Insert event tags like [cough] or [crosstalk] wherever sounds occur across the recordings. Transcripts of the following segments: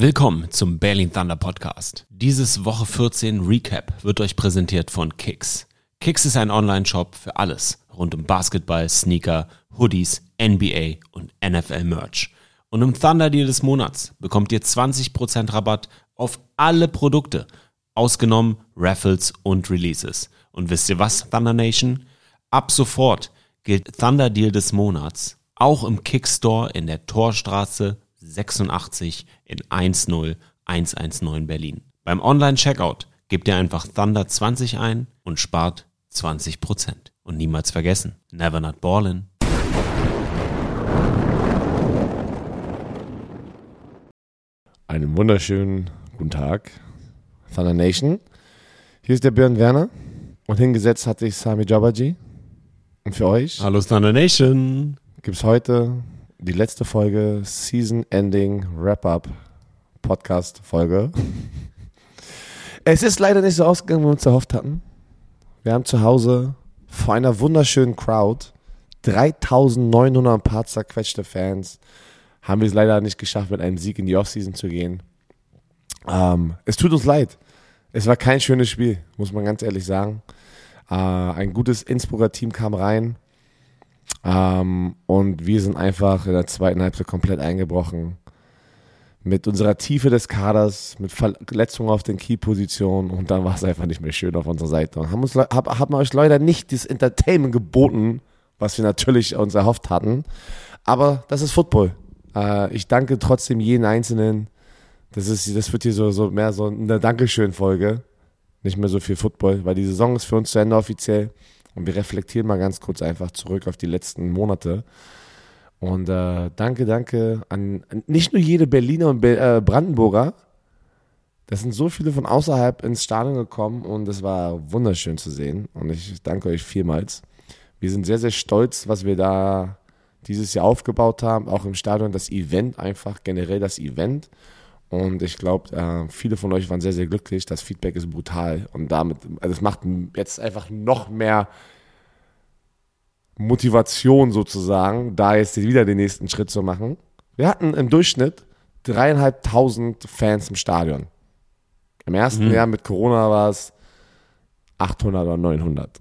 Willkommen zum Berlin Thunder Podcast. Dieses Woche 14 Recap wird euch präsentiert von Kicks. Kicks ist ein Online-Shop für alles rund um Basketball, Sneaker, Hoodies, NBA und NFL Merch. Und im Thunder Deal des Monats bekommt ihr 20% Rabatt auf alle Produkte, ausgenommen Raffles und Releases. Und wisst ihr was, Thunder Nation? Ab sofort gilt Thunder Deal des Monats auch im Kickstore in der Torstraße 86 in 10119 Berlin. Beim Online-Checkout gebt ihr einfach Thunder 20 ein und spart 20%. Und niemals vergessen, never not ballin'. Einen wunderschönen guten Tag, Thunder Nation. Hier ist der Björn Werner und hingesetzt hatte ich Sami Jabaji. Und für euch Hallo Thunder Nation. gibt es heute die letzte Folge Season Ending Wrap-Up Podcast Folge. [laughs] Es ist leider nicht so ausgegangen, wie wir uns erhofft hatten. Wir haben zu Hause vor einer wunderschönen Crowd 3900 ein paar zerquetschte Fans. Haben wir es leider nicht geschafft, mit einem Sieg in die Offseason zu gehen. Ähm, es tut uns leid. Es war kein schönes Spiel, muss man ganz ehrlich sagen. Äh, ein gutes Innsbrucker-Team kam rein. Ähm, und wir sind einfach in der zweiten Halbzeit komplett eingebrochen. Mit unserer Tiefe des Kaders, mit Verletzungen auf den Key-Positionen und dann war es einfach nicht mehr schön auf unserer Seite. Und haben, uns, hab, haben euch leider nicht das Entertainment geboten, was wir natürlich uns erhofft hatten. Aber das ist Football. Äh, ich danke trotzdem jeden Einzelnen. Das, ist, das wird hier so, so mehr so eine Dankeschön-Folge. Nicht mehr so viel Football, weil die Saison ist für uns zu Ende offiziell. Und wir reflektieren mal ganz kurz einfach zurück auf die letzten Monate. Und äh, danke, danke an, nicht nur jede Berliner und Be äh, Brandenburger. Das sind so viele von außerhalb ins Stadion gekommen und es war wunderschön zu sehen. Und ich danke euch vielmals. Wir sind sehr, sehr stolz, was wir da dieses Jahr aufgebaut haben. Auch im Stadion das Event, einfach generell das Event. Und ich glaube, äh, viele von euch waren sehr, sehr glücklich. Das Feedback ist brutal. Und damit, also es macht jetzt einfach noch mehr Motivation sozusagen, da jetzt wieder den nächsten Schritt zu machen. Wir hatten im Durchschnitt dreieinhalbtausend Fans im Stadion. Im ersten Mhm. Jahr mit Corona war es 800 oder 900.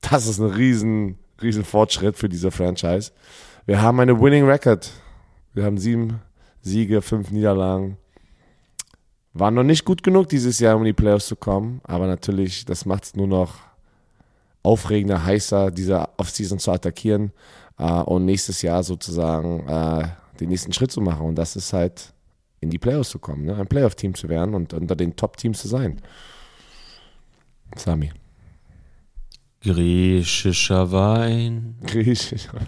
Das ist ein riesen, riesen Fortschritt für diese Franchise. Wir haben eine Winning Record. Wir haben sieben Siege, fünf Niederlagen. War noch nicht gut genug dieses Jahr, um in die Playoffs zu kommen, aber natürlich, das macht es nur noch aufregender, heißer, diese Offseason zu attackieren äh, und nächstes Jahr sozusagen äh, den nächsten Schritt zu machen. Und das ist halt in die Playoffs zu kommen, ne? ein Playoff-Team zu werden und unter den Top-Teams zu sein. Sami. Griechischer Wein. Griechisch. [laughs]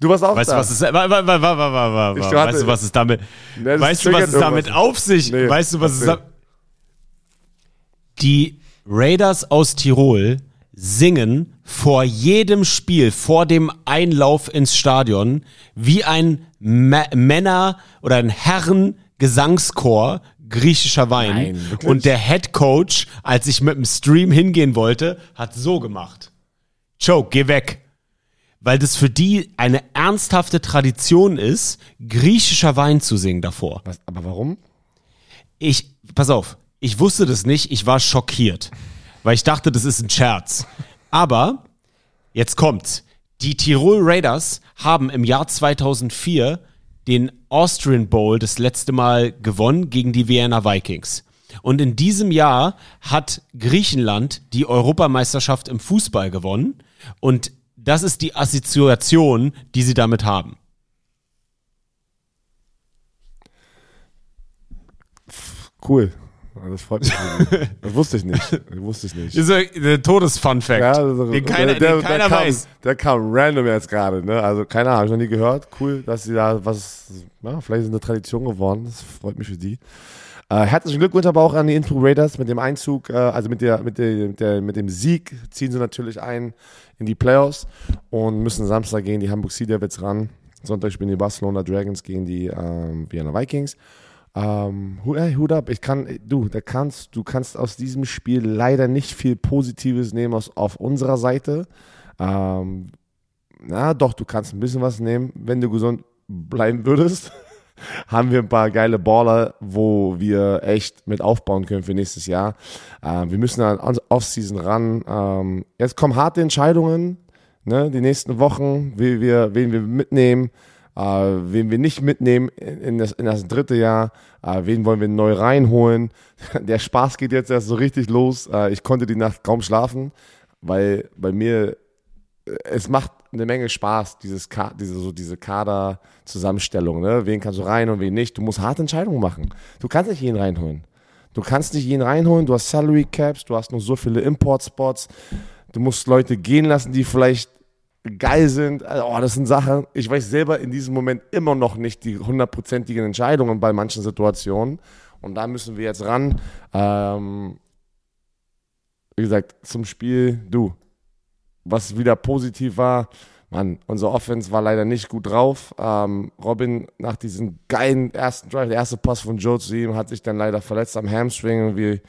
Du warst auch Weißt du, da. was es, wa, wa, wa, warte- weißt du, was es damit, das weißt du, was es damit auf sich, Nee, weißt du, was es die Raiders aus Tirol singen vor jedem Spiel, vor dem Einlauf ins Stadion, wie ein Mä- Männer- oder ein Herren-Gesangschor griechischer Wein. Nein? Und der Head Coach, als ich mit dem Stream hingehen wollte, hat so gemacht. Joe, geh weg. Weil das für die eine ernsthafte Tradition ist, griechischer Wein zu singen davor. Was, aber warum? Ich, pass auf, ich wusste das nicht, ich war schockiert, weil ich dachte, das ist ein Scherz. Aber, jetzt kommt's. Die Tirol Raiders haben im Jahr 2004 den Austrian Bowl das letzte Mal gewonnen gegen die Vienna Vikings. Und in diesem Jahr hat Griechenland die Europameisterschaft im Fußball gewonnen. Und das ist die Assoziation, die sie damit haben. Cool. Das freut mich. das wusste ich nicht. Das wusste ich nicht. Das ist ein Todes-Fun-Fact, Ja, also, den keiner, der, den keiner der kam, weiß. Der kam random jetzt gerade, ne? Also keine Ahnung, hab ich noch nie gehört. Cool, dass sie da was, ja, vielleicht ist eine Tradition geworden. Das freut mich für die. Äh, herzlichen Glückwunsch aber auch an die Intro Raiders mit dem Einzug, äh, also mit, der, mit, der, mit, der, mit dem Sieg ziehen sie natürlich ein in die Playoffs und müssen Samstag gegen die Hamburg Sea Devils ran. Sonntag spielen die Barcelona Dragons gegen die ähm, Vienna Vikings. Ähm, Hut ab, ich kann, du, da kannst, du kannst aus diesem Spiel leider nicht viel Positives nehmen aus, auf unserer Seite. Ähm, na doch, du kannst ein bisschen was nehmen, wenn du gesund bleiben würdest. [laughs] haben wir ein paar geile Baller, wo wir echt mit aufbauen können für nächstes Jahr. Äh, wir müssen an Offseason ran. Ähm, jetzt kommen harte Entscheidungen, ne, die nächsten Wochen, wie wir, wen wir mitnehmen, wen wir nicht mitnehmen in das, in das dritte Jahr, äh, wen wollen wir neu reinholen. [laughs] Der Spaß geht jetzt erst so richtig los. Äh, ich konnte die Nacht kaum schlafen, weil bei mir äh, es macht eine Menge Spaß, dieses diese, so diese Kader-Zusammenstellung. Ne? Wen kannst du rein und wen nicht. Du musst harte Entscheidungen machen. Du kannst nicht jeden reinholen. Du kannst nicht jeden reinholen. Du hast Salary Caps, du hast nur so viele Import-Spots. Du musst Leute gehen lassen, die vielleicht geil sind. Also, oh, das sind Sachen, ich weiß selber in diesem Moment immer noch nicht die hundertprozentigen Entscheidungen bei manchen Situationen. Und da müssen wir jetzt ran. Ähm, wie gesagt, zum Spiel, du, was wieder positiv war, Mann, unser Offense war leider nicht gut drauf. Ähm, Robin nach diesem geilen ersten Drive, der erste Pass von Joe zu ihm, hat sich dann leider verletzt am Hamstring, wie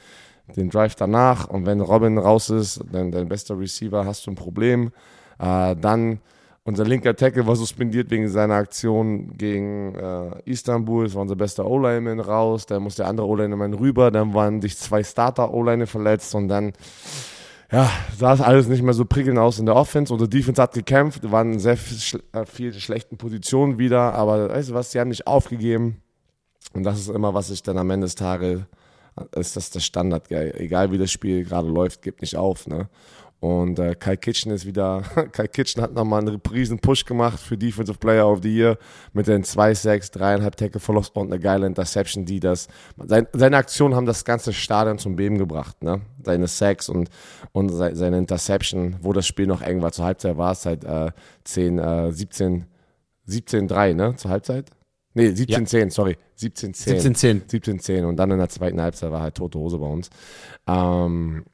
den Drive danach. Und wenn Robin raus ist, dann dein bester Receiver, hast du ein Problem. Äh, dann unser linker Tackle war suspendiert wegen seiner Aktion gegen äh, Istanbul. Das war unser bester O-Lineman raus. Dann musste der andere O-Lineman rüber. Dann waren sich zwei Starter-O-Line verletzt und dann ja, sah es alles nicht mehr so prickelnd aus in der Offense. Unsere Defense hat gekämpft, waren in sehr viel, äh, schlechten Positionen wieder, aber weißt du was, sie haben nicht aufgegeben. Und das ist immer, was ich dann am Ende des Tages, ist das der Standard, egal wie das Spiel gerade läuft, gibt nicht auf. Ne? Und äh, Kai Kitchen ist wieder, [laughs] Kai Kitchen hat nochmal einen riesen Push gemacht für Defensive Player of the Year mit den 2 6 3,5 Tackle Verlust und eine geile Interception, die das, sein, seine Aktionen haben das ganze Stadion zum Beben gebracht, ne? Seine Sacks und, und seine Interception, wo das Spiel noch eng war, zur Halbzeit war es halt äh, 10, äh, 17, 17 3, ne? Zur Halbzeit? Nee, 17 ja. 10, sorry. 17 10. 17 10. 17 10 und dann in der zweiten Halbzeit war halt tote Hose bei uns. Ähm,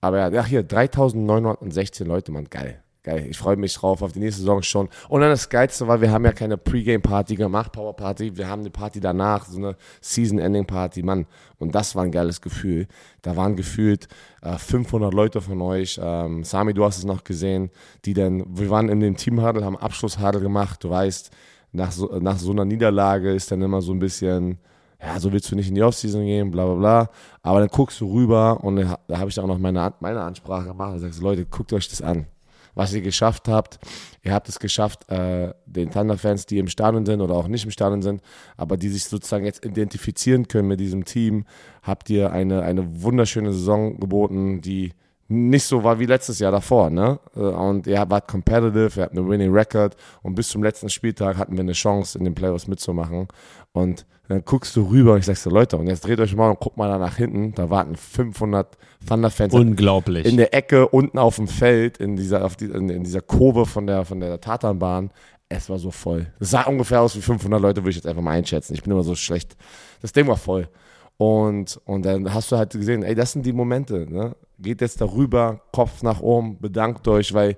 aber ja, hier 3916 Leute, Mann, geil. Geil. Ich freue mich drauf auf die nächste Saison schon. Und dann das Geilste war, wir haben ja keine Pre-Game-Party gemacht, Power-Party. Wir haben eine Party danach, so eine Season-Ending-Party, Mann. Und das war ein geiles Gefühl. Da waren gefühlt äh, 500 Leute von euch. Ähm, Sami, du hast es noch gesehen, die dann, wir waren in dem Team-Huddle, haben Abschluss-Huddle gemacht. Du weißt, nach so, nach so einer Niederlage ist dann immer so ein bisschen, ja, so willst du nicht in die Offseason gehen, bla bla bla. Aber dann guckst du rüber und da habe ich auch noch meine, meine Ansprache gemacht und sagst, Leute, guckt euch das an. Was ihr geschafft habt, ihr habt es geschafft, äh, den Thunder-Fans, die im Stadion sind oder auch nicht im Stadion sind, aber die sich sozusagen jetzt identifizieren können mit diesem Team, habt ihr eine, eine wunderschöne Saison geboten, die nicht so war wie letztes Jahr davor, ne? Äh, und ihr wart competitive, ihr habt eine winning record und bis zum letzten Spieltag hatten wir eine Chance, in den Playoffs mitzumachen. Und dann guckst du rüber und ich sagst so, Leute, und jetzt dreht euch mal und guckt mal da nach hinten. Da warten 500 Thunder-Fans. Unglaublich. In der Ecke, unten auf dem Feld, in dieser, auf die, in, dieser Kurve von der, von der Tatanbahn. Es war so voll. Es sah ungefähr aus wie 500 Leute, würde ich jetzt einfach mal einschätzen. Ich bin immer so schlecht. Das Ding war voll. Und, und dann hast du halt gesehen, ey, das sind die Momente. Ne? Geht jetzt darüber, Kopf nach oben, bedankt euch, weil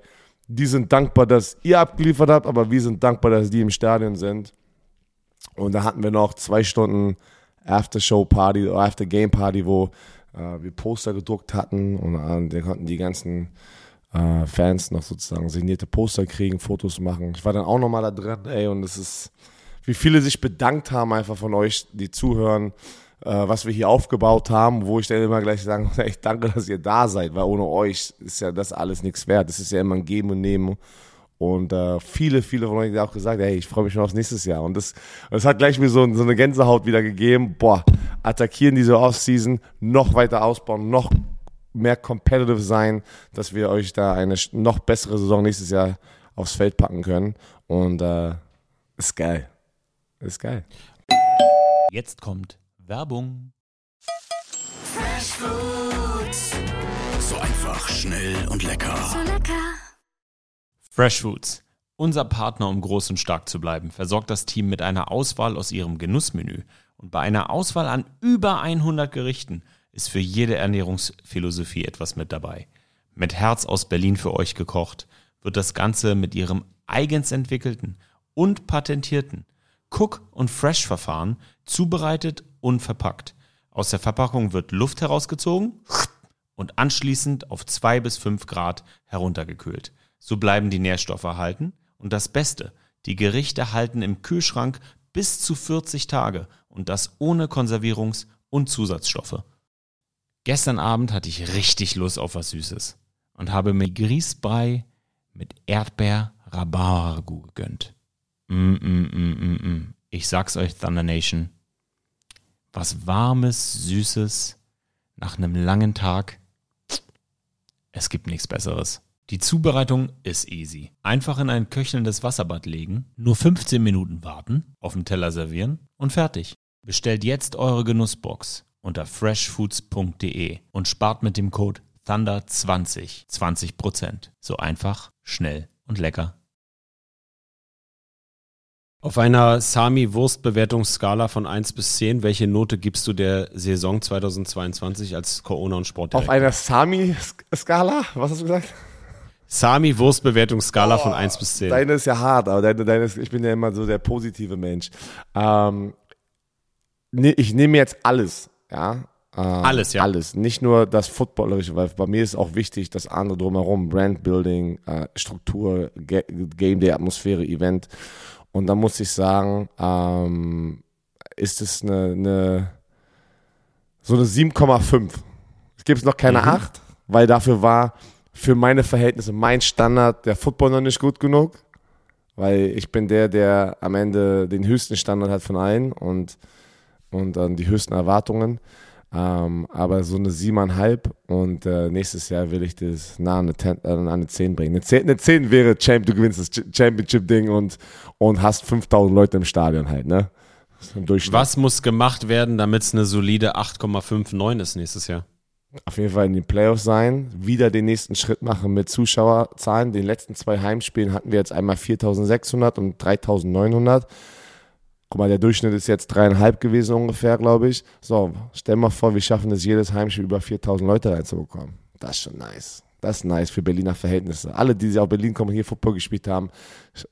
die sind dankbar, dass ihr abgeliefert habt, aber wir sind dankbar, dass die im Stadion sind. Und da hatten wir noch zwei Stunden After-Show-Party oder After-Game-Party, wo äh, wir Poster gedruckt hatten und äh, da konnten die ganzen äh, Fans noch sozusagen signierte Poster kriegen, Fotos machen. Ich war dann auch nochmal da drin, ey, und es ist, wie viele sich bedankt haben einfach von euch, die zuhören, was wir hier aufgebaut haben, wo ich dann immer gleich sagen ich [laughs] danke, dass ihr da seid, weil ohne euch ist ja das alles nichts wert. Das ist ja immer ein Geben und Nehmen und äh, viele, viele von euch haben auch gesagt, hey, ich freue mich schon aufs nächste Jahr. Und das, das hat gleich mir so, so eine Gänsehaut wieder gegeben. Boah, attackieren diese Offseason, noch weiter ausbauen, noch mehr competitive sein, dass wir euch da eine noch bessere Saison nächstes Jahr aufs Feld packen können. Und äh, ist geil. Ist geil. Jetzt kommt Werbung. Fresh Foods. So einfach, schnell und lecker. So lecker. Fresh Foods. Unser Partner, um groß und stark zu bleiben, versorgt das Team mit einer Auswahl aus ihrem Genussmenü. Und bei einer Auswahl an über 100 Gerichten ist für jede Ernährungsphilosophie etwas mit dabei. Mit Herz aus Berlin für euch gekocht, wird das Ganze mit ihrem eigens entwickelten und patentierten Cook- und Fresh-Verfahren zubereitet und verpackt. Aus der Verpackung wird Luft herausgezogen und anschließend auf 2 bis 5 Grad heruntergekühlt. So bleiben die Nährstoffe erhalten. Und das Beste, die Gerichte halten im Kühlschrank Bis zu 40 Tage und das ohne Konservierungs- und Zusatzstoffe. Gestern Abend hatte ich richtig Lust auf was Süßes und habe mir Grießbrei mit Erdbeer-Rhabarber gegönnt. Mm, mm, mm, mm, mm. Ich sag's euch, Thunder Nation. Was warmes, süßes, nach einem langen Tag. Es gibt nichts Besseres. Die Zubereitung ist easy. Einfach in ein köchelndes Wasserbad legen, nur 15 Minuten warten, auf dem Teller servieren und fertig. Bestellt jetzt eure Genussbox unter freshfoods.de und spart mit dem Code Thunder20 20%. So einfach, schnell und lecker. Auf einer Sami-Wurstbewertungsskala von 1 bis 10, welche Note gibst du der Saison 2022 als Corona- und Sportdirektor? Auf einer Sami-Skala? Was hast du gesagt? Sami-Wurstbewertungsskala von 1 bis 10. Deine ist ja hart, aber deine, deine ist, ich bin ja immer so der positive Mensch. Ähm, ne, ich nehme jetzt alles, ja. Ähm, Alles, ja. Alles. Nicht nur das Footballerische, weil bei mir ist auch wichtig, das andere drumherum, Brandbuilding, äh, Struktur, Ga Game Day, Atmosphäre, Event. Und da muss ich sagen, ähm, ist es eine, eine so eine 7,5. Es gibt noch keine Mhm. 8, weil dafür war für meine Verhältnisse mein Standard der Football noch nicht gut genug. Weil ich bin der, der am Ende den höchsten Standard hat von allen und, und dann die höchsten Erwartungen. Ähm, aber so eine 7,5 und äh, nächstes Jahr will ich das nah an eine, 10, äh, an eine 10 bringen. Eine 10, eine 10 wäre Champ, du gewinnst das Ch- Championship-Ding und, und hast 5000 Leute im Stadion halt, ne? Was muss gemacht werden, damit es eine solide 8,59 ist nächstes Jahr? auf jeden Fall in den Playoffs sein, wieder den nächsten Schritt machen mit Zuschauerzahlen. Den letzten zwei Heimspielen hatten wir jetzt einmal 4600 und 3900. Guck mal, der Durchschnitt ist jetzt dreieinhalb gewesen ungefähr, glaube ich. So, stell mal vor, wir schaffen es jedes Heimspiel über 4000 Leute reinzubekommen. Das ist schon nice. Das ist nice für Berliner Verhältnisse. Alle, die aus Berlin kommen, hier Football gespielt haben,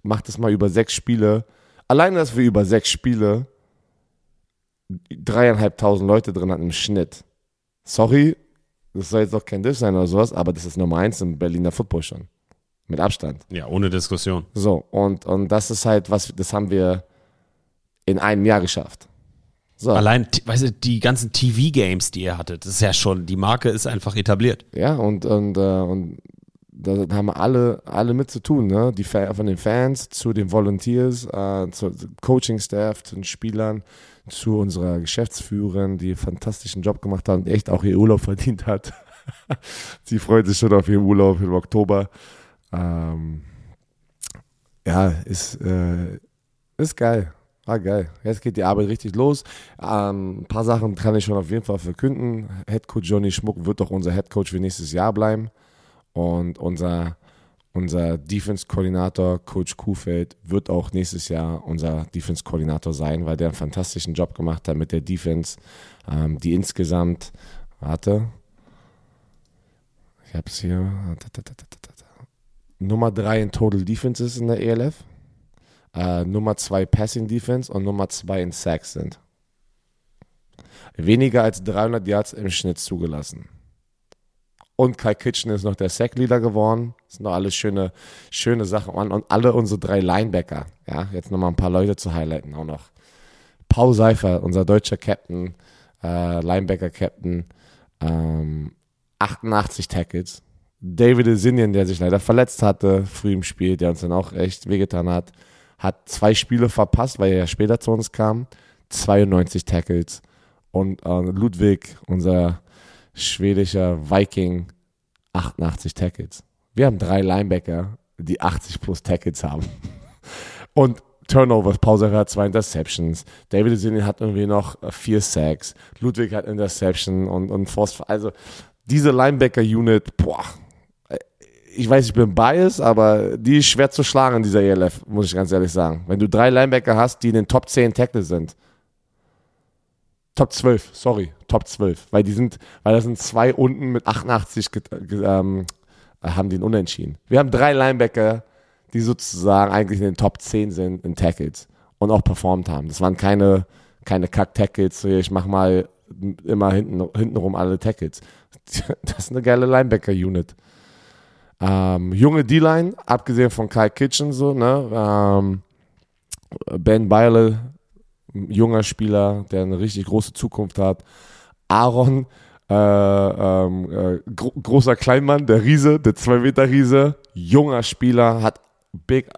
macht es mal über sechs Spiele. Alleine, dass wir über sechs Spiele dreieinhalbtausend Leute drin hatten im Schnitt. Sorry, das soll jetzt auch kein Diss sein oder sowas, aber das ist Nummer eins im Berliner Football schon. Mit Abstand. Ja, ohne Diskussion. So, und, und das ist halt, was, das haben wir in einem Jahr geschafft. So, Allein, weißt du, die ganzen TV-Games, die ihr hattet, das ist ja schon, die Marke ist einfach etabliert. ja, und, und, äh, und da haben alle, alle mit zu tun, ne? Die von den Fans zu den Volunteers, äh, zu Coaching-Staff, zu den Spielern, zu unserer Geschäftsführerin, die einen fantastischen Job gemacht hat und echt auch ihr Urlaub [laughs] verdient hat. Sie freut sich schon auf ihren Urlaub im Oktober. Ähm, ja, ist, äh, ist geil. War geil. Jetzt geht die Arbeit richtig los. Ähm, ein paar Sachen kann ich schon auf jeden Fall verkünden. Headcoach Johnny Schmuck wird doch unser Headcoach für nächstes Jahr bleiben. Und unser, unser Defense-Koordinator, Coach Kuhfeld, wird auch nächstes Jahr unser Defense-Koordinator sein, weil der einen fantastischen Job gemacht hat mit der Defense, ähm, die insgesamt, warte, ich habe es hier, Nummer drei in Total Defense ist in der ELF, äh, Nummer zwei Passing Defense und Nummer zwei in Sacks sind. Weniger als 300 Yards im Schnitt zugelassen. Und Kai Kitchen ist noch der Sack-Leader geworden. Das sind doch alles schöne, schöne Sachen. Und, alle unsere drei Linebacker. Ja, jetzt nochmal ein paar Leute zu highlighten auch noch. Paul Seifer, unser deutscher Captain, äh, Linebacker-Captain, ähm, 88 Tackles. David Esinien, der sich leider verletzt hatte, früh im Spiel, der uns dann auch echt wehgetan hat, hat zwei Spiele verpasst, weil er ja später zu uns kam. 92 Tackles. Und äh, Ludwig, unser schwedischer Viking, 88 Tackles. Wir haben drei Linebacker, die 80 plus Tackles haben. [laughs] Und Turnovers, Pause hat zwei Interceptions. David Esinien hat irgendwie noch äh, vier Sacks. Ludwig hat Interception und, und Force. Also diese Linebacker-Unit, boah, ich weiß, ich bin biased, aber die ist schwer zu schlagen in dieser ELF, muss ich ganz ehrlich sagen. Wenn du drei Linebacker hast, die in den Top 10 Tackle sind. Top 12, sorry, Top 12. Weil die sind, weil da sind zwei unten mit 88 get, ge- ähm, haben den unentschieden. Wir haben drei Linebacker, die sozusagen eigentlich in den Top 10 sind in Tackles und auch performt haben. Das waren keine, keine Kack-Tackles, ich mach mal immer hinten, hintenrum alle Tackles. [laughs] Das ist eine geile Linebacker-Unit. Ähm, junge D-Line, abgesehen von Kai Kitchen, so, ne? Ähm, Ben Beile, junger Spieler, der eine richtig große Zukunft hat. Aaron, äh, ähm, äh, gro großer Kleinmann, der Riese, der 2-Meter-Riese, junger Spieler, hat big,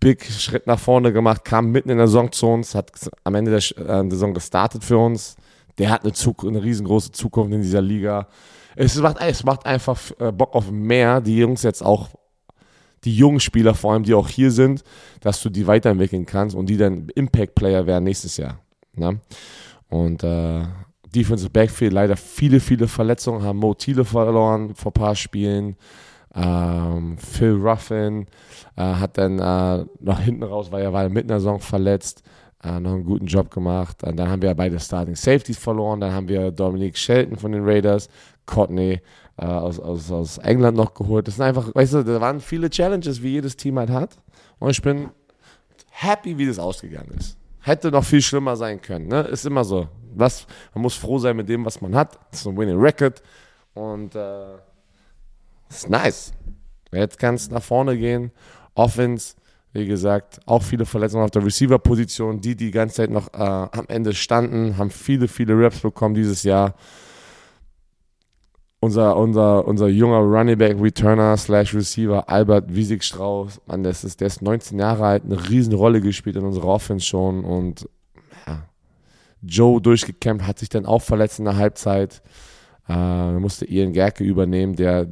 big Schritt nach vorne gemacht, kam mitten in der Saison zu uns, hat am Ende der, äh, der Saison gestartet für uns. Der hat eine, Zuk eine riesengroße Zukunft in dieser Liga. Es macht, es macht einfach äh, Bock auf mehr, die Jungs jetzt auch die jungen Spieler vor allem, die auch hier sind, dass du die weiterentwickeln kannst und die dann Impact-Player werden nächstes Jahr. Ne? Und äh, Defensive Backfield leider viele, viele Verletzungen, haben Mo Thiele verloren vor ein paar Spielen. Ähm, Phil Ruffin äh, hat dann äh, nach hinten raus, weil er war mitten der Saison verletzt, äh, noch einen guten Job gemacht. Und dann haben wir beide Starting Safeties verloren. Dann haben wir Dominic Shelton von den Raiders, Courtney äh, aus, aus, aus England noch geholt. Das sind einfach, weißt du, da waren viele Challenges, wie jedes Team halt hat. Und ich bin happy, wie das ausgegangen ist. Hätte noch viel schlimmer sein können. Ne? Ist immer so. Was, man muss froh sein mit dem, was man hat. Das ist ein Winning Record. Und äh, ist nice. Jetzt kann es nach vorne gehen. Offense, wie gesagt, auch viele Verletzungen auf der Receiver-Position. Die, die die ganze Zeit noch äh, am Ende standen, haben viele, viele Raps bekommen dieses Jahr unser, unser, unser junger Running Returner slash Receiver Albert Wiesig Strauß, Mann, das ist, der ist 19 Jahre alt, eine riesen Rolle gespielt in unserer Offense schon und ja, Joe durchgekämpft, hat sich dann auch verletzt in der Halbzeit. Äh, musste Ian Gerke übernehmen, der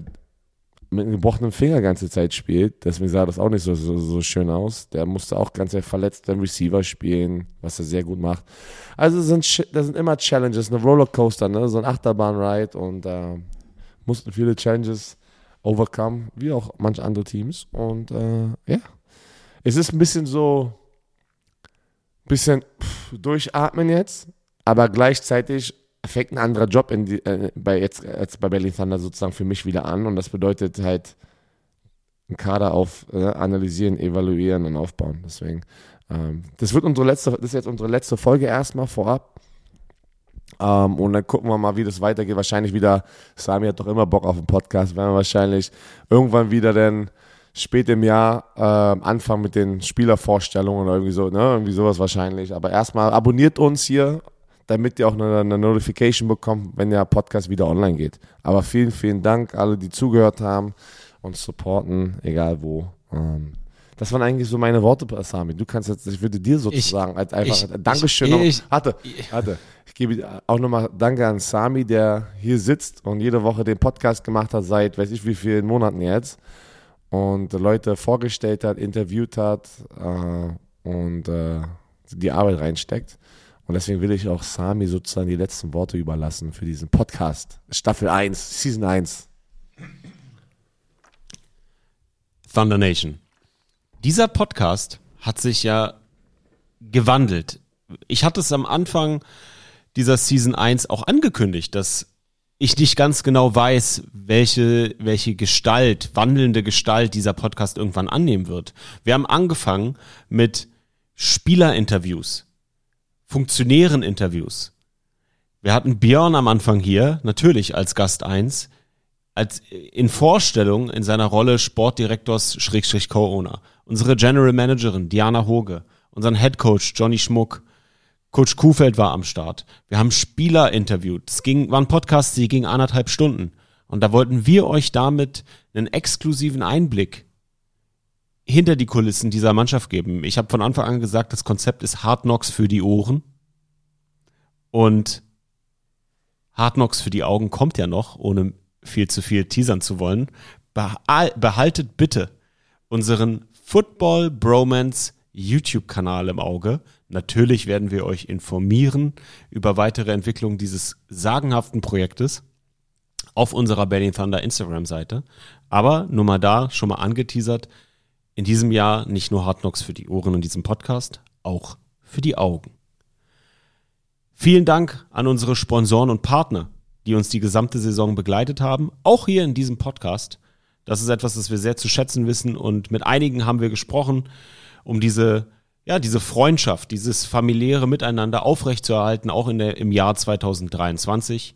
mit einem gebrochenen Finger ganze Zeit spielt. Deswegen sah das auch nicht so, so, so schön aus. Der musste auch ganz verletzt den Receiver spielen, was er sehr gut macht. Also das sind, das sind immer Challenges, eine Rollercoaster, ne? so ein Achterbahnride und äh, mussten viele Challenges overcome, wie auch manche andere Teams. Und äh, ja, es ist ein bisschen so, ein bisschen pff, durchatmen jetzt, aber gleichzeitig fängt ein anderer Job die, äh, bei jetzt, jetzt bei Berlin Thunder sozusagen für mich wieder an. Und das bedeutet halt einen Kader auf äh, analysieren, evaluieren und aufbauen. Deswegen, ähm, das wird unsere letzte, das ist jetzt unsere letzte Folge erstmal vorab. Ähm, und dann gucken wir mal, wie das weitergeht. Wahrscheinlich wieder, Sami hat doch immer Bock auf den Podcast, werden wir wahrscheinlich irgendwann wieder dann spät im Jahr äh, anfangen mit den Spielervorstellungen oder irgendwie so, ne? Irgendwie sowas wahrscheinlich. Aber erstmal abonniert uns hier, damit ihr auch eine, eine Notification bekommt, wenn der Podcast wieder online geht. Aber vielen, vielen Dank, alle, die zugehört haben und supporten, egal wo. Ähm, das waren eigentlich so meine Worte, Sami. Du kannst jetzt, ich würde dir sozusagen ich, als einfach ich, Dankeschön. Ich, noch, warte, warte. Ich gebe auch nochmal Danke an Sami, der hier sitzt und jede Woche den Podcast gemacht hat seit, weiß ich wie vielen Monaten jetzt und Leute vorgestellt hat, interviewt hat äh, und äh, die Arbeit reinsteckt. Und deswegen will ich auch Sami sozusagen die letzten Worte überlassen für diesen Podcast. Staffel 1, Season 1. Thunder Nation. Dieser Podcast hat sich ja gewandelt. Ich hatte es am Anfang dieser Season 1 auch angekündigt, dass ich nicht ganz genau weiß, welche, welche Gestalt, wandelnde Gestalt dieser Podcast irgendwann annehmen wird. Wir haben angefangen mit Spielerinterviews, funktionären Interviews. Wir hatten Björn am Anfang hier, natürlich als Gast 1, als in Vorstellung in seiner Rolle Sportdirektors Schrägstrich Co-Owner. Unsere General Managerin Diana Hoge, unseren Head Coach Johnny Schmuck, Coach Kuhfeld war am Start. Wir haben Spieler interviewt. Es ging, war ein Podcast, die ging anderthalb Stunden. Und da wollten wir euch damit einen exklusiven Einblick hinter die Kulissen dieser Mannschaft geben. Ich habe von Anfang an gesagt, das Konzept ist Hard Knocks für die Ohren. Und Hard Knocks für die Augen kommt ja noch, ohne viel zu viel teasern zu wollen. Behaltet bitte unseren Football Bromance YouTube-Kanal im Auge. Natürlich werden wir euch informieren über weitere Entwicklungen dieses sagenhaften Projektes auf unserer Berlin Thunder Instagram-Seite. Aber nur mal da, schon mal angeteasert, in diesem Jahr nicht nur Hard Knocks für die Ohren in diesem Podcast, auch für die Augen. Vielen Dank an unsere Sponsoren und Partner, die uns die gesamte Saison begleitet haben, auch hier in diesem Podcast. Das ist etwas, das wir sehr zu schätzen wissen und mit einigen haben wir gesprochen, um diese ja, diese Freundschaft, dieses familiäre Miteinander aufrechtzuerhalten, auch in der, im Jahr 2023.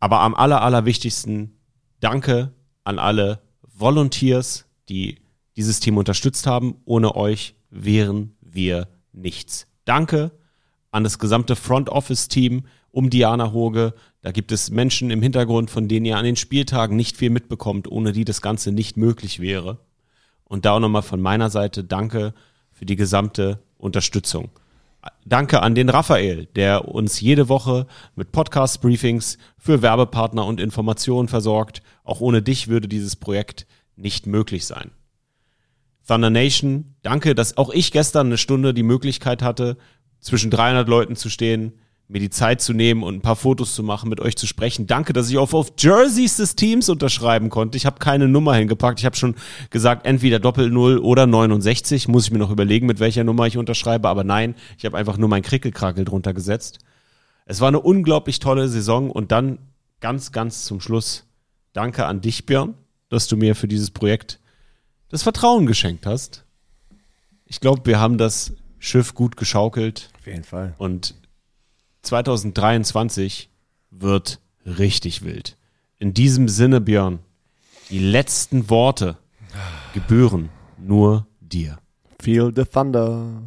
Aber am aller, allerwichtigsten, danke an alle Volunteers, die dieses Team unterstützt haben. Ohne euch wären wir nichts. Danke an das gesamte Front Office Team um Diana Hoge. Da gibt es Menschen im Hintergrund, von denen ihr an den Spieltagen nicht viel mitbekommt, ohne die das Ganze nicht möglich wäre. Und da auch nochmal von meiner Seite danke für die gesamte Unterstützung. Danke an den Raphael, der uns jede Woche mit Podcast-Briefings für Werbepartner und Informationen versorgt. Auch ohne dich würde dieses Projekt nicht möglich sein. Thunder Nation, danke, dass auch ich gestern eine Stunde die Möglichkeit hatte, zwischen 300 Leuten zu stehen, mir die Zeit zu nehmen und ein paar Fotos zu machen, mit euch zu sprechen. Danke, dass ich auf, auf Jerseys des Teams unterschreiben konnte. Ich habe keine Nummer hingepackt. Ich habe schon gesagt, entweder Doppel Null oder 69. Muss ich mir noch überlegen, mit welcher Nummer ich unterschreibe. Aber nein, ich habe einfach nur mein Krickelkrakel drunter gesetzt. Es war eine unglaublich tolle Saison und dann ganz, ganz zum Schluss danke an dich, Björn, dass du mir für dieses Projekt das Vertrauen geschenkt hast. Ich glaube, wir haben das Schiff gut geschaukelt. Auf jeden Fall. Und 2023 wird richtig wild. In diesem Sinne, Björn, die letzten Worte gebühren nur dir. Feel the thunder.